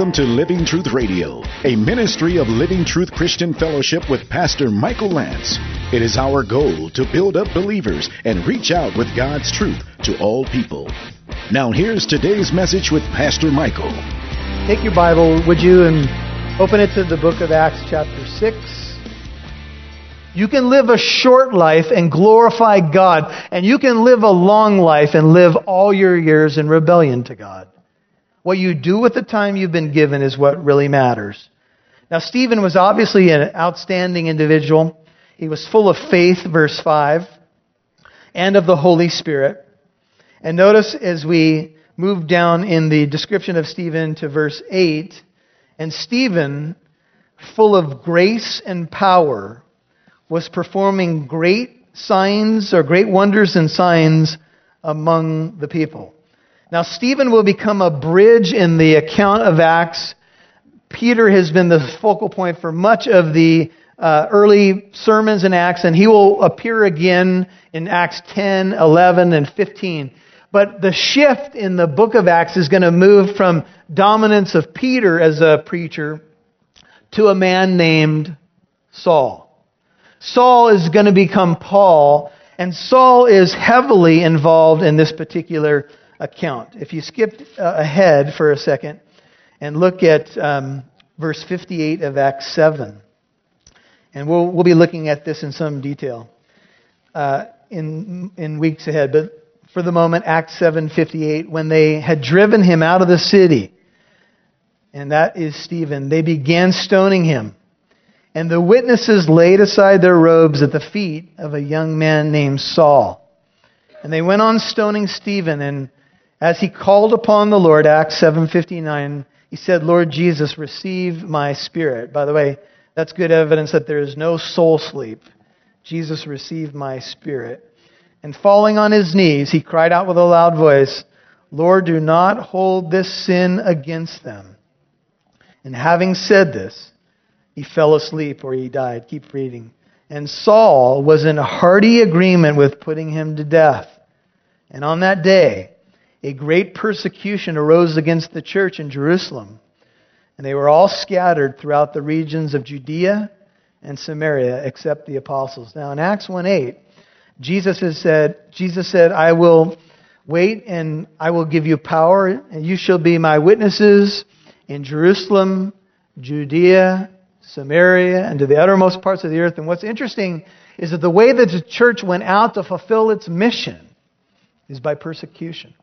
Welcome to Living Truth Radio, a ministry of Living Truth Christian Fellowship with Pastor Michael Lance. It is our goal to build up believers and reach out with God's truth to all people. Now, here's today's message with Pastor Michael. Take your Bible, would you, and open it to the book of Acts, chapter 6. You can live a short life and glorify God, and you can live a long life and live all your years in rebellion to God. What you do with the time you've been given is what really matters. Now, Stephen was obviously an outstanding individual. He was full of faith, verse 5, and of the Holy Spirit. And notice as we move down in the description of Stephen to verse 8, and Stephen, full of grace and power, was performing great signs or great wonders and signs among the people. Now, Stephen will become a bridge in the account of Acts. Peter has been the focal point for much of the uh, early sermons in Acts, and he will appear again in Acts 10, 11, and 15. But the shift in the book of Acts is going to move from dominance of Peter as a preacher to a man named Saul. Saul is going to become Paul, and Saul is heavily involved in this particular account. If you skip uh, ahead for a second and look at um, verse 58 of Acts 7, and we'll, we'll be looking at this in some detail uh, in, in weeks ahead. But for the moment, Acts 7:58, when they had driven him out of the city, and that is Stephen, they began stoning him. And the witnesses laid aside their robes at the feet of a young man named Saul. And they went on stoning Stephen, and as he called upon the Lord, Acts 7:59, he said, "Lord Jesus, receive my spirit." By the way, that's good evidence that there is no soul sleep. Jesus received my spirit. And falling on his knees, he cried out with a loud voice, Lord, do not hold this sin against them. And having said this, he fell asleep or he died. Keep reading. And Saul was in hearty agreement with putting him to death. And on that day, a great persecution arose against the church in Jerusalem. And they were all scattered throughout the regions of Judea and Samaria, except the apostles. Now, in Acts 1 8, Jesus has said, Jesus said, I will wait and I will give you power, and you shall be my witnesses in Jerusalem, Judea, Samaria, and to the uttermost parts of the earth. And what's interesting is that the way that the church went out to fulfill its mission is by persecution.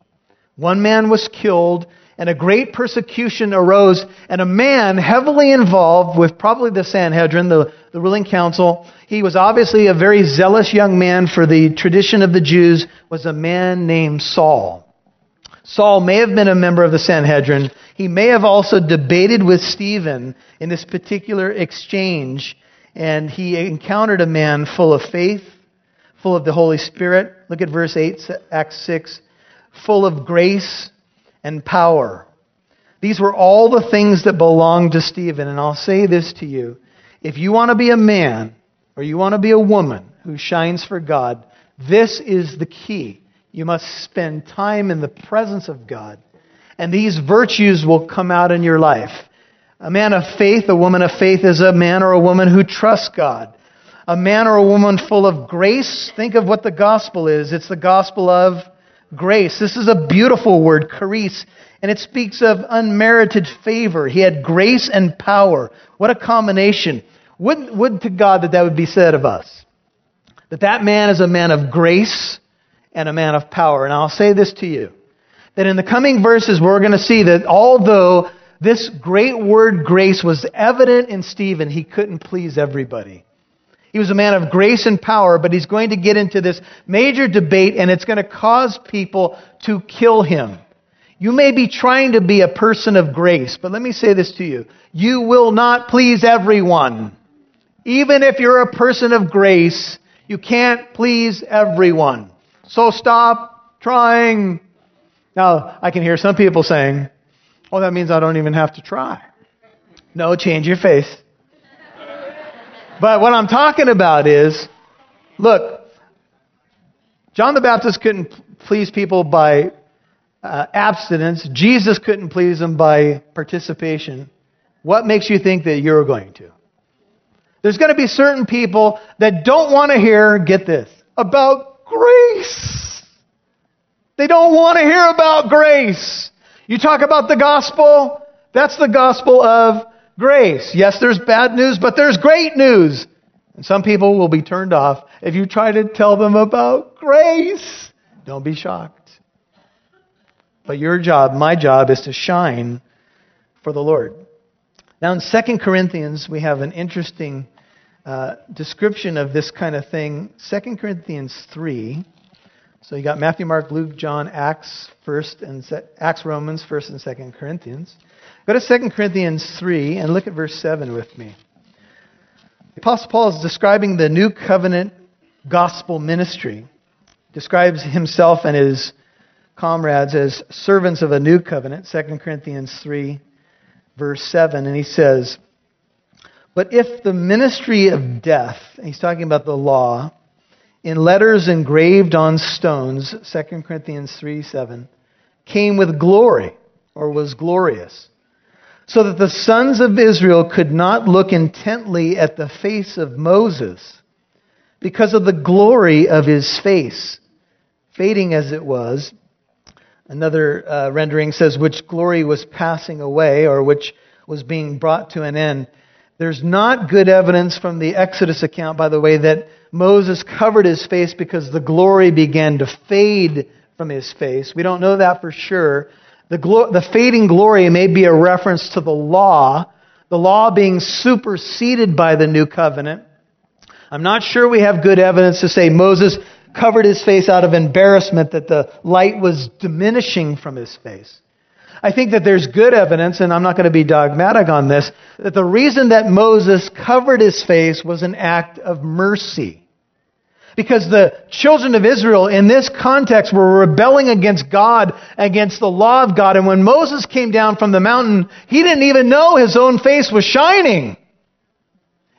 One man was killed, and a great persecution arose, and a man heavily involved with probably the Sanhedrin, the, the ruling council, he was obviously a very zealous young man for the tradition of the Jews, was a man named Saul. Saul may have been a member of the Sanhedrin. He may have also debated with Stephen in this particular exchange, and he encountered a man full of faith, full of the Holy Spirit. Look at verse 8, Acts 6 full of grace and power. These were all the things that belonged to Stephen. And I'll say this to you. If you want to be a man or you want to be a woman who shines for God, this is the key. You must spend time in the presence of God. And these virtues will come out in your life. A man of faith, a woman of faith, is a man or a woman who trusts God. A man or a woman full of grace, think of what the gospel is. It's the gospel of grace. This is a beautiful word, charis, and it speaks of unmerited favor. He had grace and power. What a combination. Would, would to God that that would be said of us. That that man is a man of grace and a man of power. And I'll say this to you. That in the coming verses, we're going to see that although this great word grace was evident in Stephen, he couldn't please everybody. He was a man of grace and power, but he's going to get into this major debate and it's going to cause people to kill him. You may be trying to be a person of grace, but let me say this to you. You will not please everyone. Even if you're a person of grace, you can't please everyone. So stop trying. Now, I can hear some people saying, oh, that means I don't even have to try. No, change your face. But what I'm talking about is look, John the Baptist couldn't please people by uh, abstinence. Jesus couldn't please them by participation. What makes you think that you're going to? There's going to be certain people that don't want to hear, get this, about grace. They don't want to hear about grace. You talk about the gospel, that's the gospel of grace. Yes, there's bad news, but there's great news. And some people will be turned off if you try to tell them about grace. Don't be shocked. But your job, my job, is to shine for the Lord. Now, in 2 Corinthians, we have an interesting uh, description of this kind of thing. 2 Corinthians 3. So you got Matthew, Mark, Luke, John, Acts, first and Acts, Romans, first and second Corinthians. Go to 2 Corinthians 3 and look at verse 7 with me. The Apostle Paul is describing the new covenant gospel ministry. Describes himself and his comrades as servants of a new covenant, 2 Corinthians 3 verse 7, and he says, But if the ministry of death, he's talking about the law, in letters engraved on stones, 2 Corinthians 3 7, came with glory, or was glorious, so that the sons of Israel could not look intently at the face of Moses because of the glory of his face, fading as it was, Another uh, rendering says, which glory was passing away or which was being brought to an end. There's not good evidence from the Exodus account, by the way, that Moses covered his face because the glory began to fade from his face. We don't know that for sure. The, glo- the fading glory may be a reference to the law, the law being superseded by the new covenant. I'm not sure we have good evidence to say Moses covered his face out of embarrassment that the light was diminishing from his face. I think that there's good evidence, and I'm not going to be dogmatic on this, that the reason that Moses covered his face was an act of mercy. Because the children of Israel in this context were rebelling against God, against the law of God. And when Moses came down from the mountain, he didn't even know his own face was shining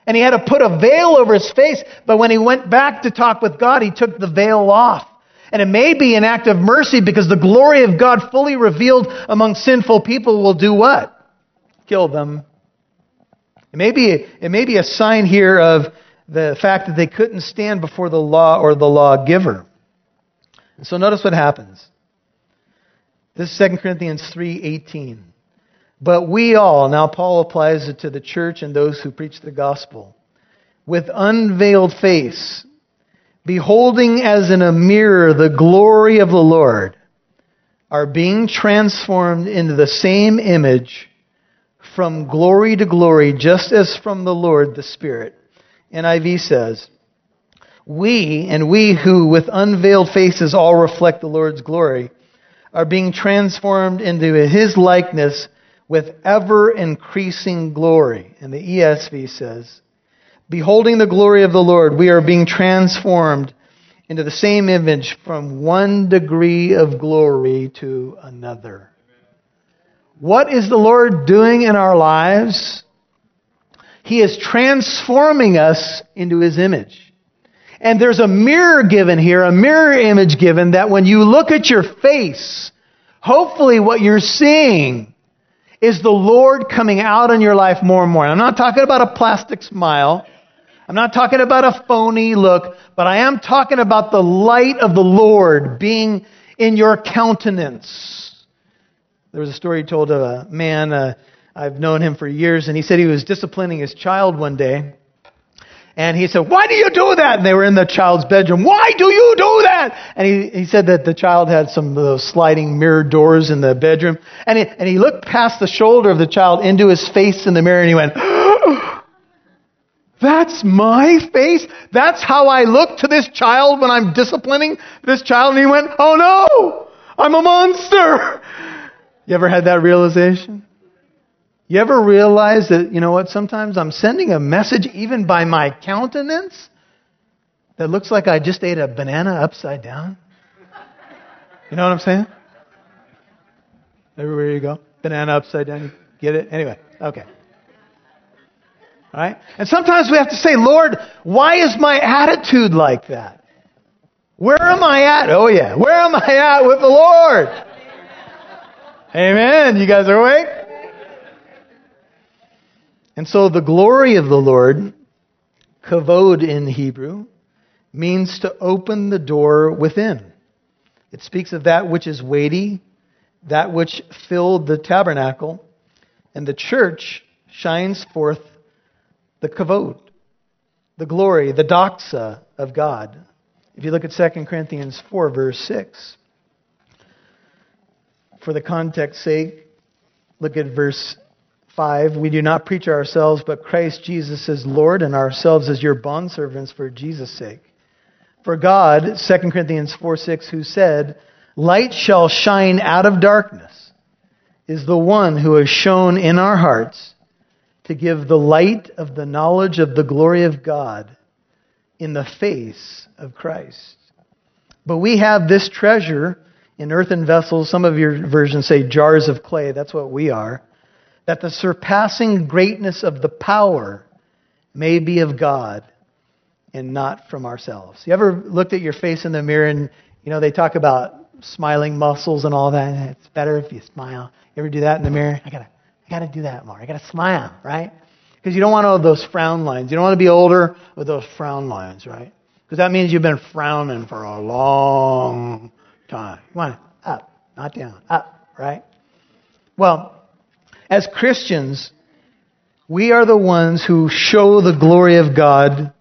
and he had to put a veil over his face. But when he went back to talk with God, he took the veil off. And it may be an act of mercy because the glory of God fully revealed among sinful people will do what? Kill them. It may be, it may be a sign here of the fact that they couldn't stand before the law or the lawgiver. And so notice what happens. This is 2 Corinthians 3:18. But we all, now Paul applies it to the church and those who preach the gospel, with unveiled face, beholding as in a mirror the glory of the Lord, are being transformed into the same image from glory to glory, just as from the Lord the Spirit. NIV says, We, and we who with unveiled faces all reflect the Lord's glory, are being transformed into his likeness with ever increasing glory. And the ESV says, Beholding the glory of the Lord, we are being transformed into the same image from one degree of glory to another. What is the Lord doing in our lives? He is transforming us into His image. And there's a mirror given here, a mirror image given that when you look at your face, hopefully what you're seeing is the Lord coming out in your life more and more. I'm not talking about a plastic smile. I'm not talking about a phony look, but I am talking about the light of the Lord being in your countenance. There was a story told of a man, uh, I've known him for years, and he said he was disciplining his child one day. And he said, Why do you do that? And they were in the child's bedroom. Why do you do that? And he, he said that the child had some of those sliding mirror doors in the bedroom. And he, and he looked past the shoulder of the child into his face in the mirror and he went, That's my face? That's how I look to this child when I'm disciplining this child? And he went, Oh no! I'm a monster! You ever had that realization? You ever realize that, you know what, sometimes I'm sending a message even by my countenance that looks like I just ate a banana upside down? You know what I'm saying? Everywhere you go, banana upside down, you get it? Anyway, okay. All right? And sometimes we have to say, Lord, why is my attitude like that? Where am I at? Oh, yeah. Where am I at with the Lord? Amen. You guys are awake? And so the glory of the Lord, kavod in Hebrew, means to open the door within. It speaks of that which is weighty, that which filled the tabernacle, and the church shines forth the kavod, the glory, the doxa of God. If you look at 2 Corinthians 4, verse 6, for the context sake, look at verse 5. We do not preach ourselves, but Christ Jesus as Lord, and ourselves as your bondservants for Jesus' sake. For God, 2 Corinthians 4 6, who said, Light shall shine out of darkness, is the one who has shone in our hearts to give the light of the knowledge of the glory of God in the face of Christ. But we have this treasure in earthen vessels. Some of your versions say jars of clay. That's what we are. That the surpassing greatness of the power may be of God and not from ourselves. You ever looked at your face in the mirror and, you know, they talk about smiling muscles and all that. It's better if you smile. You ever do that in the mirror? I gotta, I gotta do that more. I gotta smile, right? Because you don't want all those frown lines. You don't want to be older with those frown lines, right? Because that means you've been frowning for a long time. You want to up, not down, up, right? Well, as Christians, we are the ones who show the glory of God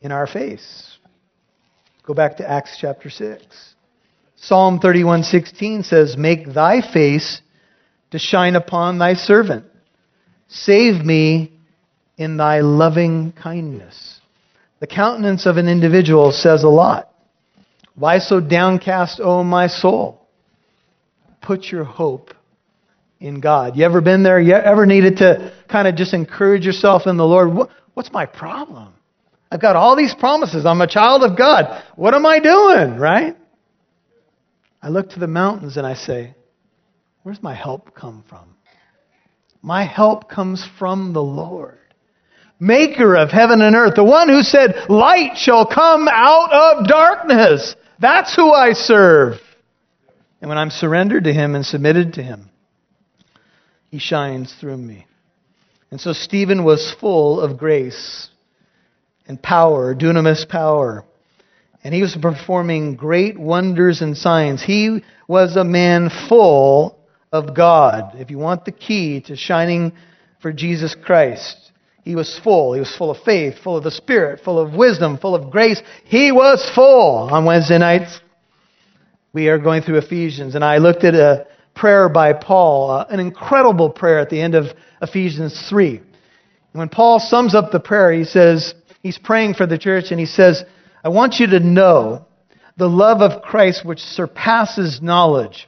in our face. Go back to Acts chapter 6. Psalm 31:16 says, "Make thy face to shine upon thy servant. Save me in thy loving kindness." The countenance of an individual says a lot. Why so downcast, O my soul? Put your hope in God. You ever been there? You ever needed to kind of just encourage yourself in the Lord? What's my problem? I've got all these promises. I'm a child of God. What am I doing, right? I look to the mountains and I say, Where's my help come from? My help comes from the Lord, maker of heaven and earth, the one who said, Light shall come out of darkness. That's who I serve. And when I'm surrendered to him and submitted to him, he shines through me. And so Stephen was full of grace and power, dunamis power. And he was performing great wonders and signs. He was a man full of God. If you want the key to shining for Jesus Christ, he was full. He was full of faith, full of the Spirit, full of wisdom, full of grace. He was full. On Wednesday nights, we are going through Ephesians, and I looked at a prayer by Paul, uh, an incredible prayer at the end of Ephesians 3. When Paul sums up the prayer, he says, he's praying for the church, and he says, I want you to know the love of Christ which surpasses knowledge,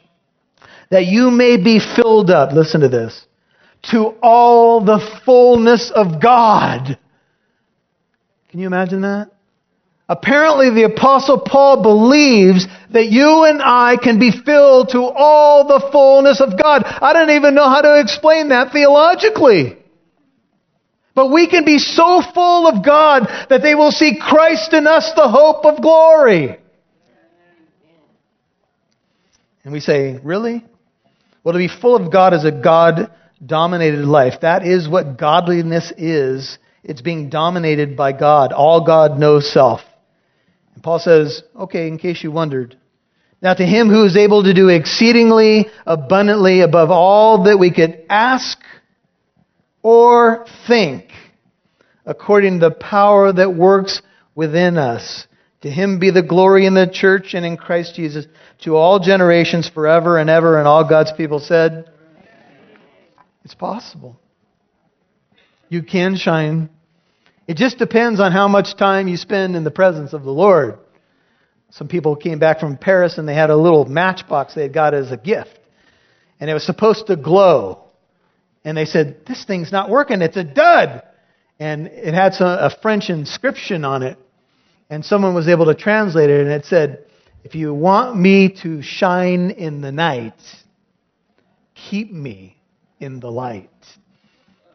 that you may be filled up, listen to this, to all the fullness of God. Can you imagine that? Apparently, the Apostle Paul believes that you and I can be filled to all the fullness of God. I don't even know how to explain that theologically. But we can be so full of God that they will see Christ in us, the hope of glory. And we say, Really? Well, to be full of God is a God dominated life. That is what godliness is. It's being dominated by God. All God no self. And Paul says, okay, in case you wondered. Now to him who is able to do exceedingly abundantly above all that we could ask or think, according to the power that works within us. To him be the glory in the church and in Christ Jesus to all generations forever and ever. And all God's people said, it's possible. You can shine. It just depends on how much time you spend in the presence of the Lord. Some people came back from Paris and they had a little matchbox they had got as a gift. And it was supposed to glow. And they said, This thing's not working. It's a dud. And it had some, a French inscription on it. And someone was able to translate it. And it said, If you want me to shine in the night, keep me in the light.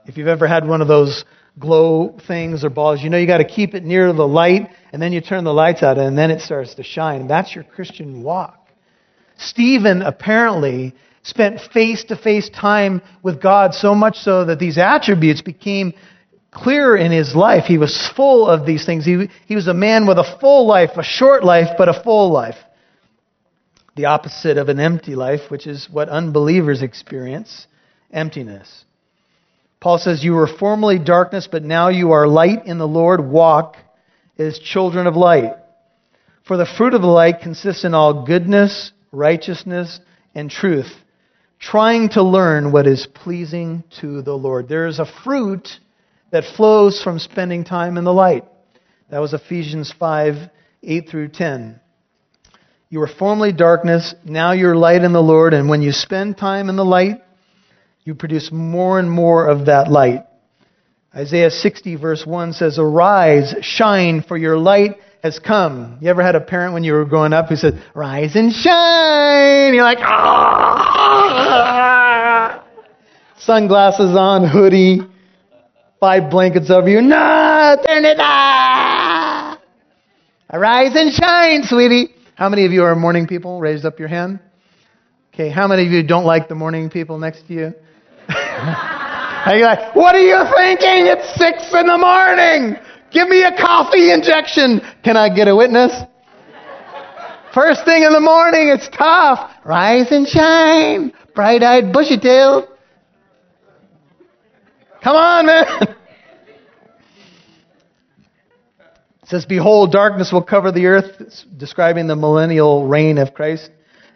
If you've ever had one of those glow things or balls, you know you got to keep it near the light, and then you turn the lights out, and then it starts to shine. That's your Christian walk. Stephen apparently spent face to face time with God so much so that these attributes became clear in his life. He was full of these things. He, he was a man with a full life, a short life, but a full life. The opposite of an empty life, which is what unbelievers experience emptiness. Paul says, You were formerly darkness, but now you are light in the Lord. Walk as children of light. For the fruit of the light consists in all goodness, righteousness, and truth, trying to learn what is pleasing to the Lord. There is a fruit that flows from spending time in the light. That was Ephesians 5 8 through 10. You were formerly darkness, now you're light in the Lord, and when you spend time in the light, you produce more and more of that light. Isaiah 60, verse 1 says, Arise, shine, for your light has come. You ever had a parent when you were growing up who said, Rise and shine? You're like, ah! Sunglasses on, hoodie, five blankets over you. No, turn it off. Arise and shine, sweetie. How many of you are morning people? Raise up your hand. Okay, how many of you don't like the morning people next to you? And you're like, what are you thinking? It's six in the morning. Give me a coffee injection. Can I get a witness? First thing in the morning, it's tough. Rise and shine, bright eyed, bushy tailed. Come on, man. It says, Behold, darkness will cover the earth, describing the millennial reign of Christ.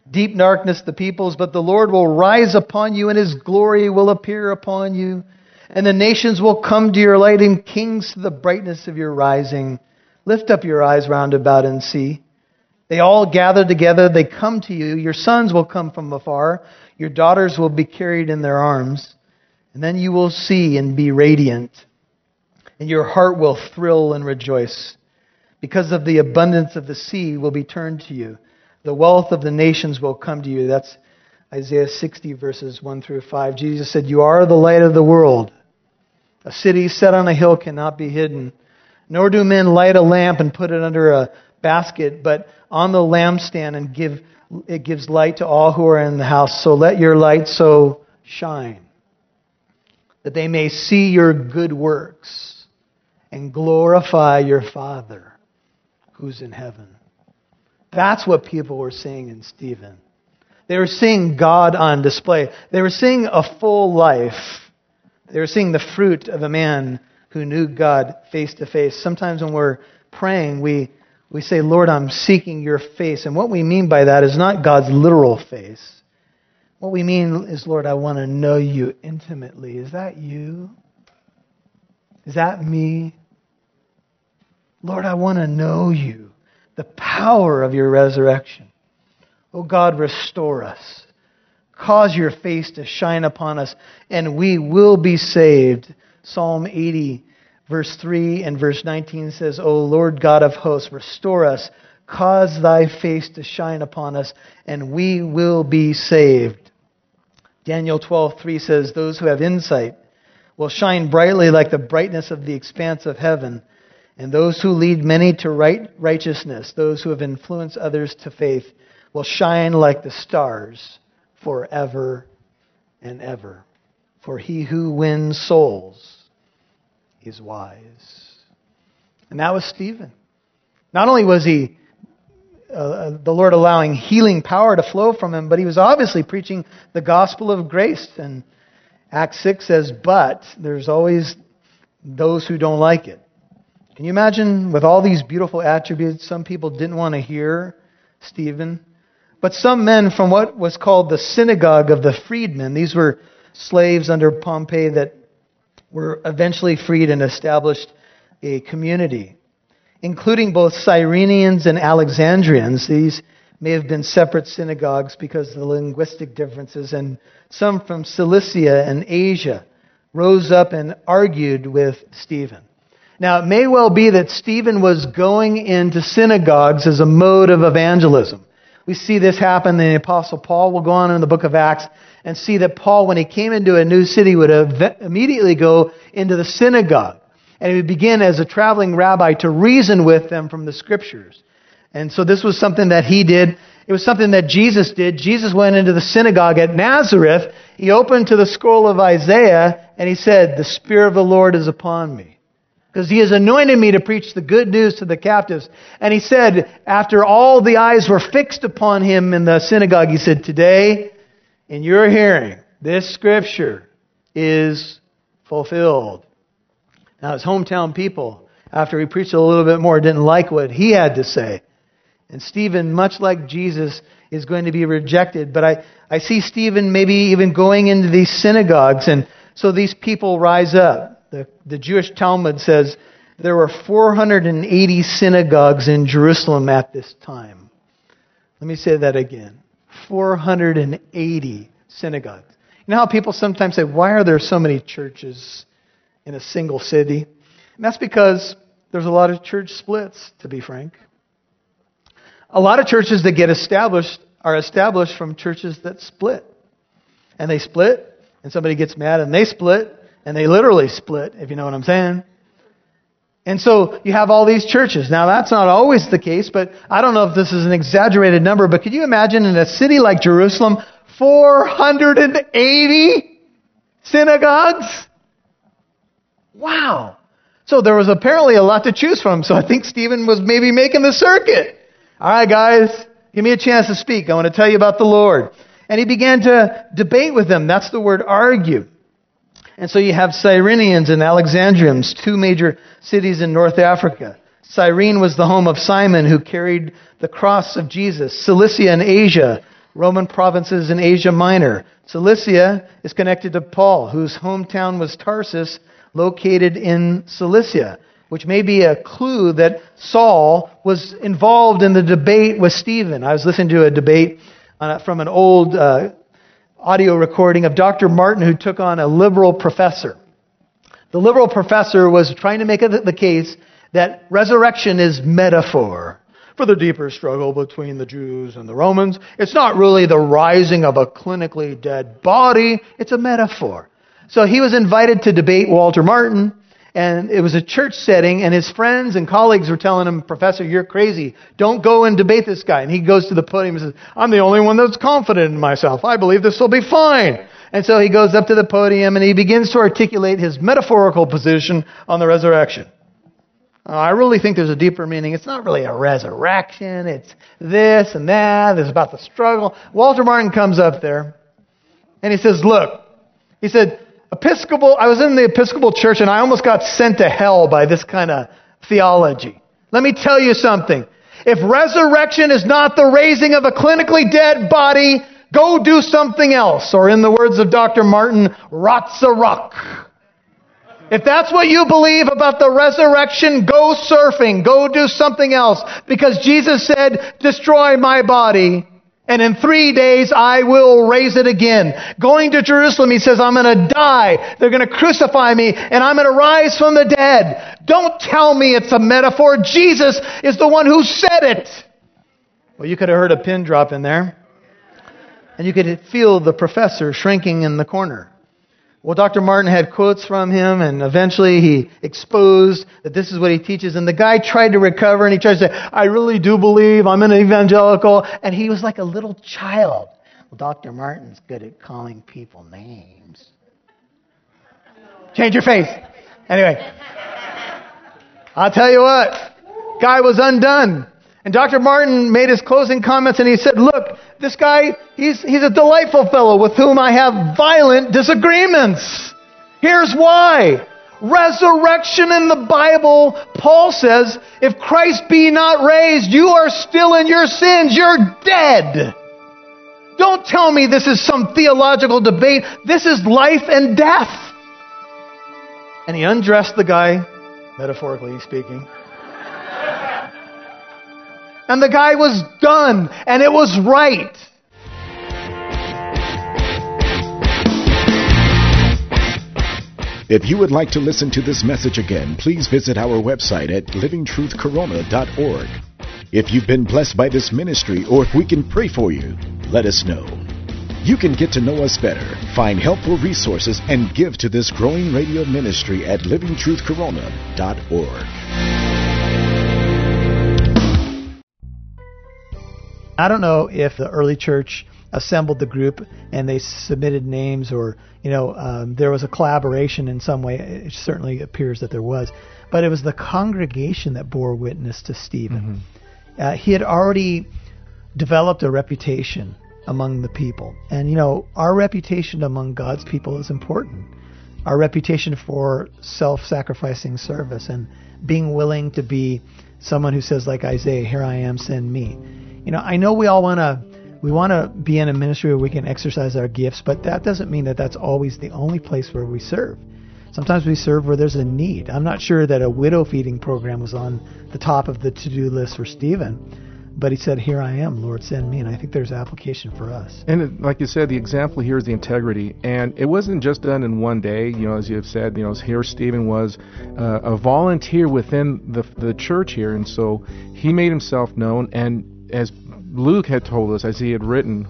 Deep darkness the peoples, but the Lord will rise upon you, and his glory will appear upon you. And the nations will come to your light, and kings to the brightness of your rising. Lift up your eyes round about and see. They all gather together, they come to you. Your sons will come from afar, your daughters will be carried in their arms. And then you will see and be radiant, and your heart will thrill and rejoice. Because of the abundance of the sea will be turned to you. The wealth of the nations will come to you. That's Isaiah 60, verses 1 through 5. Jesus said, You are the light of the world. A city set on a hill cannot be hidden. Nor do men light a lamp and put it under a basket, but on the lampstand and give it gives light to all who are in the house. So let your light so shine that they may see your good works and glorify your Father who's in heaven. That's what people were seeing in Stephen. They were seeing God on display. They were seeing a full life. They were seeing the fruit of a man who knew God face to face. Sometimes when we're praying, we, we say, Lord, I'm seeking your face. And what we mean by that is not God's literal face. What we mean is, Lord, I want to know you intimately. Is that you? Is that me? Lord, I want to know you the power of your resurrection. Oh God, restore us. Cause your face to shine upon us, and we will be saved. Psalm 80, verse 3 and verse 19 says, O Lord God of hosts, restore us. Cause thy face to shine upon us, and we will be saved. Daniel 12:3 says, Those who have insight will shine brightly like the brightness of the expanse of heaven. And those who lead many to right righteousness, those who have influenced others to faith, will shine like the stars forever and ever. For he who wins souls is wise. And that was Stephen. Not only was he uh, uh, the Lord allowing healing power to flow from him, but he was obviously preaching the gospel of grace. And Acts 6 says, but there's always those who don't like it. Can you imagine with all these beautiful attributes, some people didn't want to hear Stephen? But some men from what was called the synagogue of the freedmen, these were slaves under Pompey that were eventually freed and established a community, including both Cyrenians and Alexandrians. These may have been separate synagogues because of the linguistic differences, and some from Cilicia and Asia rose up and argued with Stephen. Now, it may well be that Stephen was going into synagogues as a mode of evangelism. We see this happen in the Apostle Paul. We'll go on in the book of Acts and see that Paul, when he came into a new city, would immediately go into the synagogue. And he would begin as a traveling rabbi to reason with them from the scriptures. And so this was something that he did. It was something that Jesus did. Jesus went into the synagogue at Nazareth. He opened to the scroll of Isaiah and he said, The Spirit of the Lord is upon me. Because he has anointed me to preach the good news to the captives. And he said, after all the eyes were fixed upon him in the synagogue, he said, Today, in your hearing, this scripture is fulfilled. Now, his hometown people, after he preached a little bit more, didn't like what he had to say. And Stephen, much like Jesus, is going to be rejected. But I, I see Stephen maybe even going into these synagogues. And so these people rise up. The, the Jewish Talmud says there were 480 synagogues in Jerusalem at this time. Let me say that again 480 synagogues. You know how people sometimes say, why are there so many churches in a single city? And that's because there's a lot of church splits, to be frank. A lot of churches that get established are established from churches that split. And they split, and somebody gets mad, and they split, and they literally split, if you know what I'm saying. And so you have all these churches. Now, that's not always the case, but I don't know if this is an exaggerated number, but could you imagine in a city like Jerusalem, 480 synagogues? Wow. So there was apparently a lot to choose from, so I think Stephen was maybe making the circuit. All right, guys, give me a chance to speak. I want to tell you about the Lord. And he began to debate with them. That's the word argue. And so you have Cyrenians and Alexandrians, two major cities in North Africa. Cyrene was the home of Simon, who carried the cross of Jesus. Cilicia in Asia, Roman provinces in Asia Minor. Cilicia is connected to Paul, whose hometown was Tarsus, located in Cilicia which may be a clue that Saul was involved in the debate with Stephen. I was listening to a debate uh, from an old uh, audio recording of Dr. Martin who took on a liberal professor. The liberal professor was trying to make the case that resurrection is metaphor for the deeper struggle between the Jews and the Romans. It's not really the rising of a clinically dead body, it's a metaphor. So he was invited to debate Walter Martin, and it was a church setting, and his friends and colleagues were telling him, Professor, you're crazy. Don't go and debate this guy. And he goes to the podium and says, I'm the only one that's confident in myself. I believe this will be fine. And so he goes up to the podium and he begins to articulate his metaphorical position on the resurrection. Uh, I really think there's a deeper meaning. It's not really a resurrection. It's this and that. It's about the struggle. Walter Martin comes up there and he says, look, he said, Episcopal, I was in the Episcopal church and I almost got sent to hell by this kind of theology. Let me tell you something. If resurrection is not the raising of a clinically dead body, go do something else. Or in the words of Dr. Martin, rots a rock. If that's what you believe about the resurrection, go surfing, go do something else. Because Jesus said, destroy my body and in three days I will raise it again. Going to Jerusalem, he says, I'm going to die. They're going to crucify me and I'm going to rise from the dead. Don't tell me it's a metaphor. Jesus is the one who said it. Well, you could have heard a pin drop in there. And you could feel the professor shrinking in the corner. Well, Dr. Martin had quotes from him, and eventually he exposed that this is what he teaches. And the guy tried to recover, and he tried to say, I really do believe I'm an evangelical. And he was like a little child. Well, Dr. Martin's good at calling people names. Change your face. Anyway, I'll tell you what, guy was undone. And Dr. Martin made his closing comments and he said, Look, this guy, he's, he's a delightful fellow with whom I have violent disagreements. Here's why. Resurrection in the Bible, Paul says, if Christ be not raised, you are still in your sins. You're dead. Don't tell me this is some theological debate. This is life and death. And he undressed the guy, metaphorically speaking. And the guy was done, and it was right. If you would like to listen to this message again, please visit our website at livingtruthcorona.org. If you've been blessed by this ministry or if we can pray for you, let us know. You can get to know us better, find helpful resources, and give to this growing radio ministry at livingtruthcorona.org. I don't know if the early church assembled the group and they submitted names or you know um, there was a collaboration in some way. It certainly appears that there was. But it was the congregation that bore witness to stephen. Uh, he had already developed a reputation among the people. And you know our reputation among god's people is important. Our reputation for self-sacrificing service and being willing to be someone who says like isaiah here i am send me you know i know we all want to we want to be in a ministry where we can exercise our gifts, but that doesn't mean that that's always the only place where we serve. Sometimes we serve where there's a need. I'm not sure that a widow feeding program was on the top of the to do list for Stephen, but he said, Here I am, Lord, send me. And I think there's application for us. And it, like you said, the example here is the integrity. And it wasn't just done in one day. You know, as you have said, you know, here Stephen was uh, a volunteer within the, the church here. And so he made himself known. And as Luke had told us, as he had written,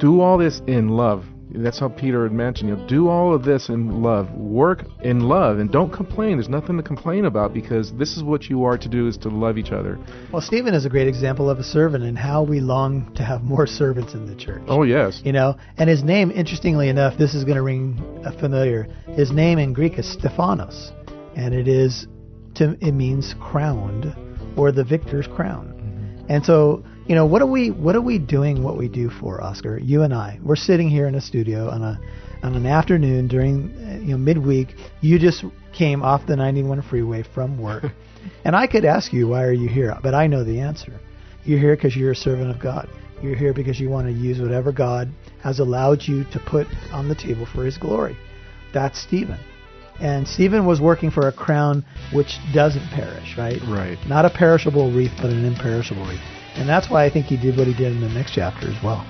do all this in love. That's how Peter had mentioned. You know, do all of this in love. Work in love, and don't complain. There's nothing to complain about because this is what you are to do: is to love each other. Well, Stephen is a great example of a servant and how we long to have more servants in the church. Oh yes. You know, and his name, interestingly enough, this is going to ring a familiar. His name in Greek is Stephanos, and it is to it means crowned or the victor's crown. Mm-hmm. And so you know, what are we what are we doing what we do for, Oscar? You and I. We're sitting here in a studio on a on an afternoon during uh, you know midweek. You just came off the 91 freeway from work. and I could ask you why are you here, but I know the answer. You're here because you're a servant of God. You're here because you want to use whatever God has allowed you to put on the table for his glory. That's Stephen. And Stephen was working for a crown which doesn't perish, right? Right. Not a perishable wreath, but an imperishable wreath. And that's why I think he did what he did in the next chapter as well.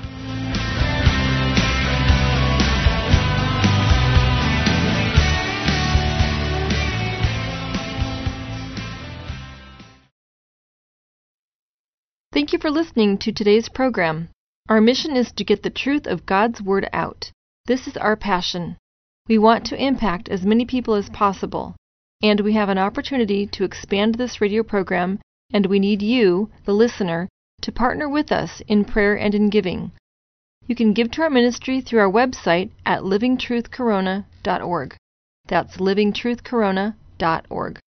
Thank you for listening to today's program. Our mission is to get the truth of God's Word out. This is our passion. We want to impact as many people as possible, and we have an opportunity to expand this radio program, and we need you, the listener, to partner with us in prayer and in giving. You can give to our ministry through our website at livingtruthcorona.org. That's livingtruthcorona.org.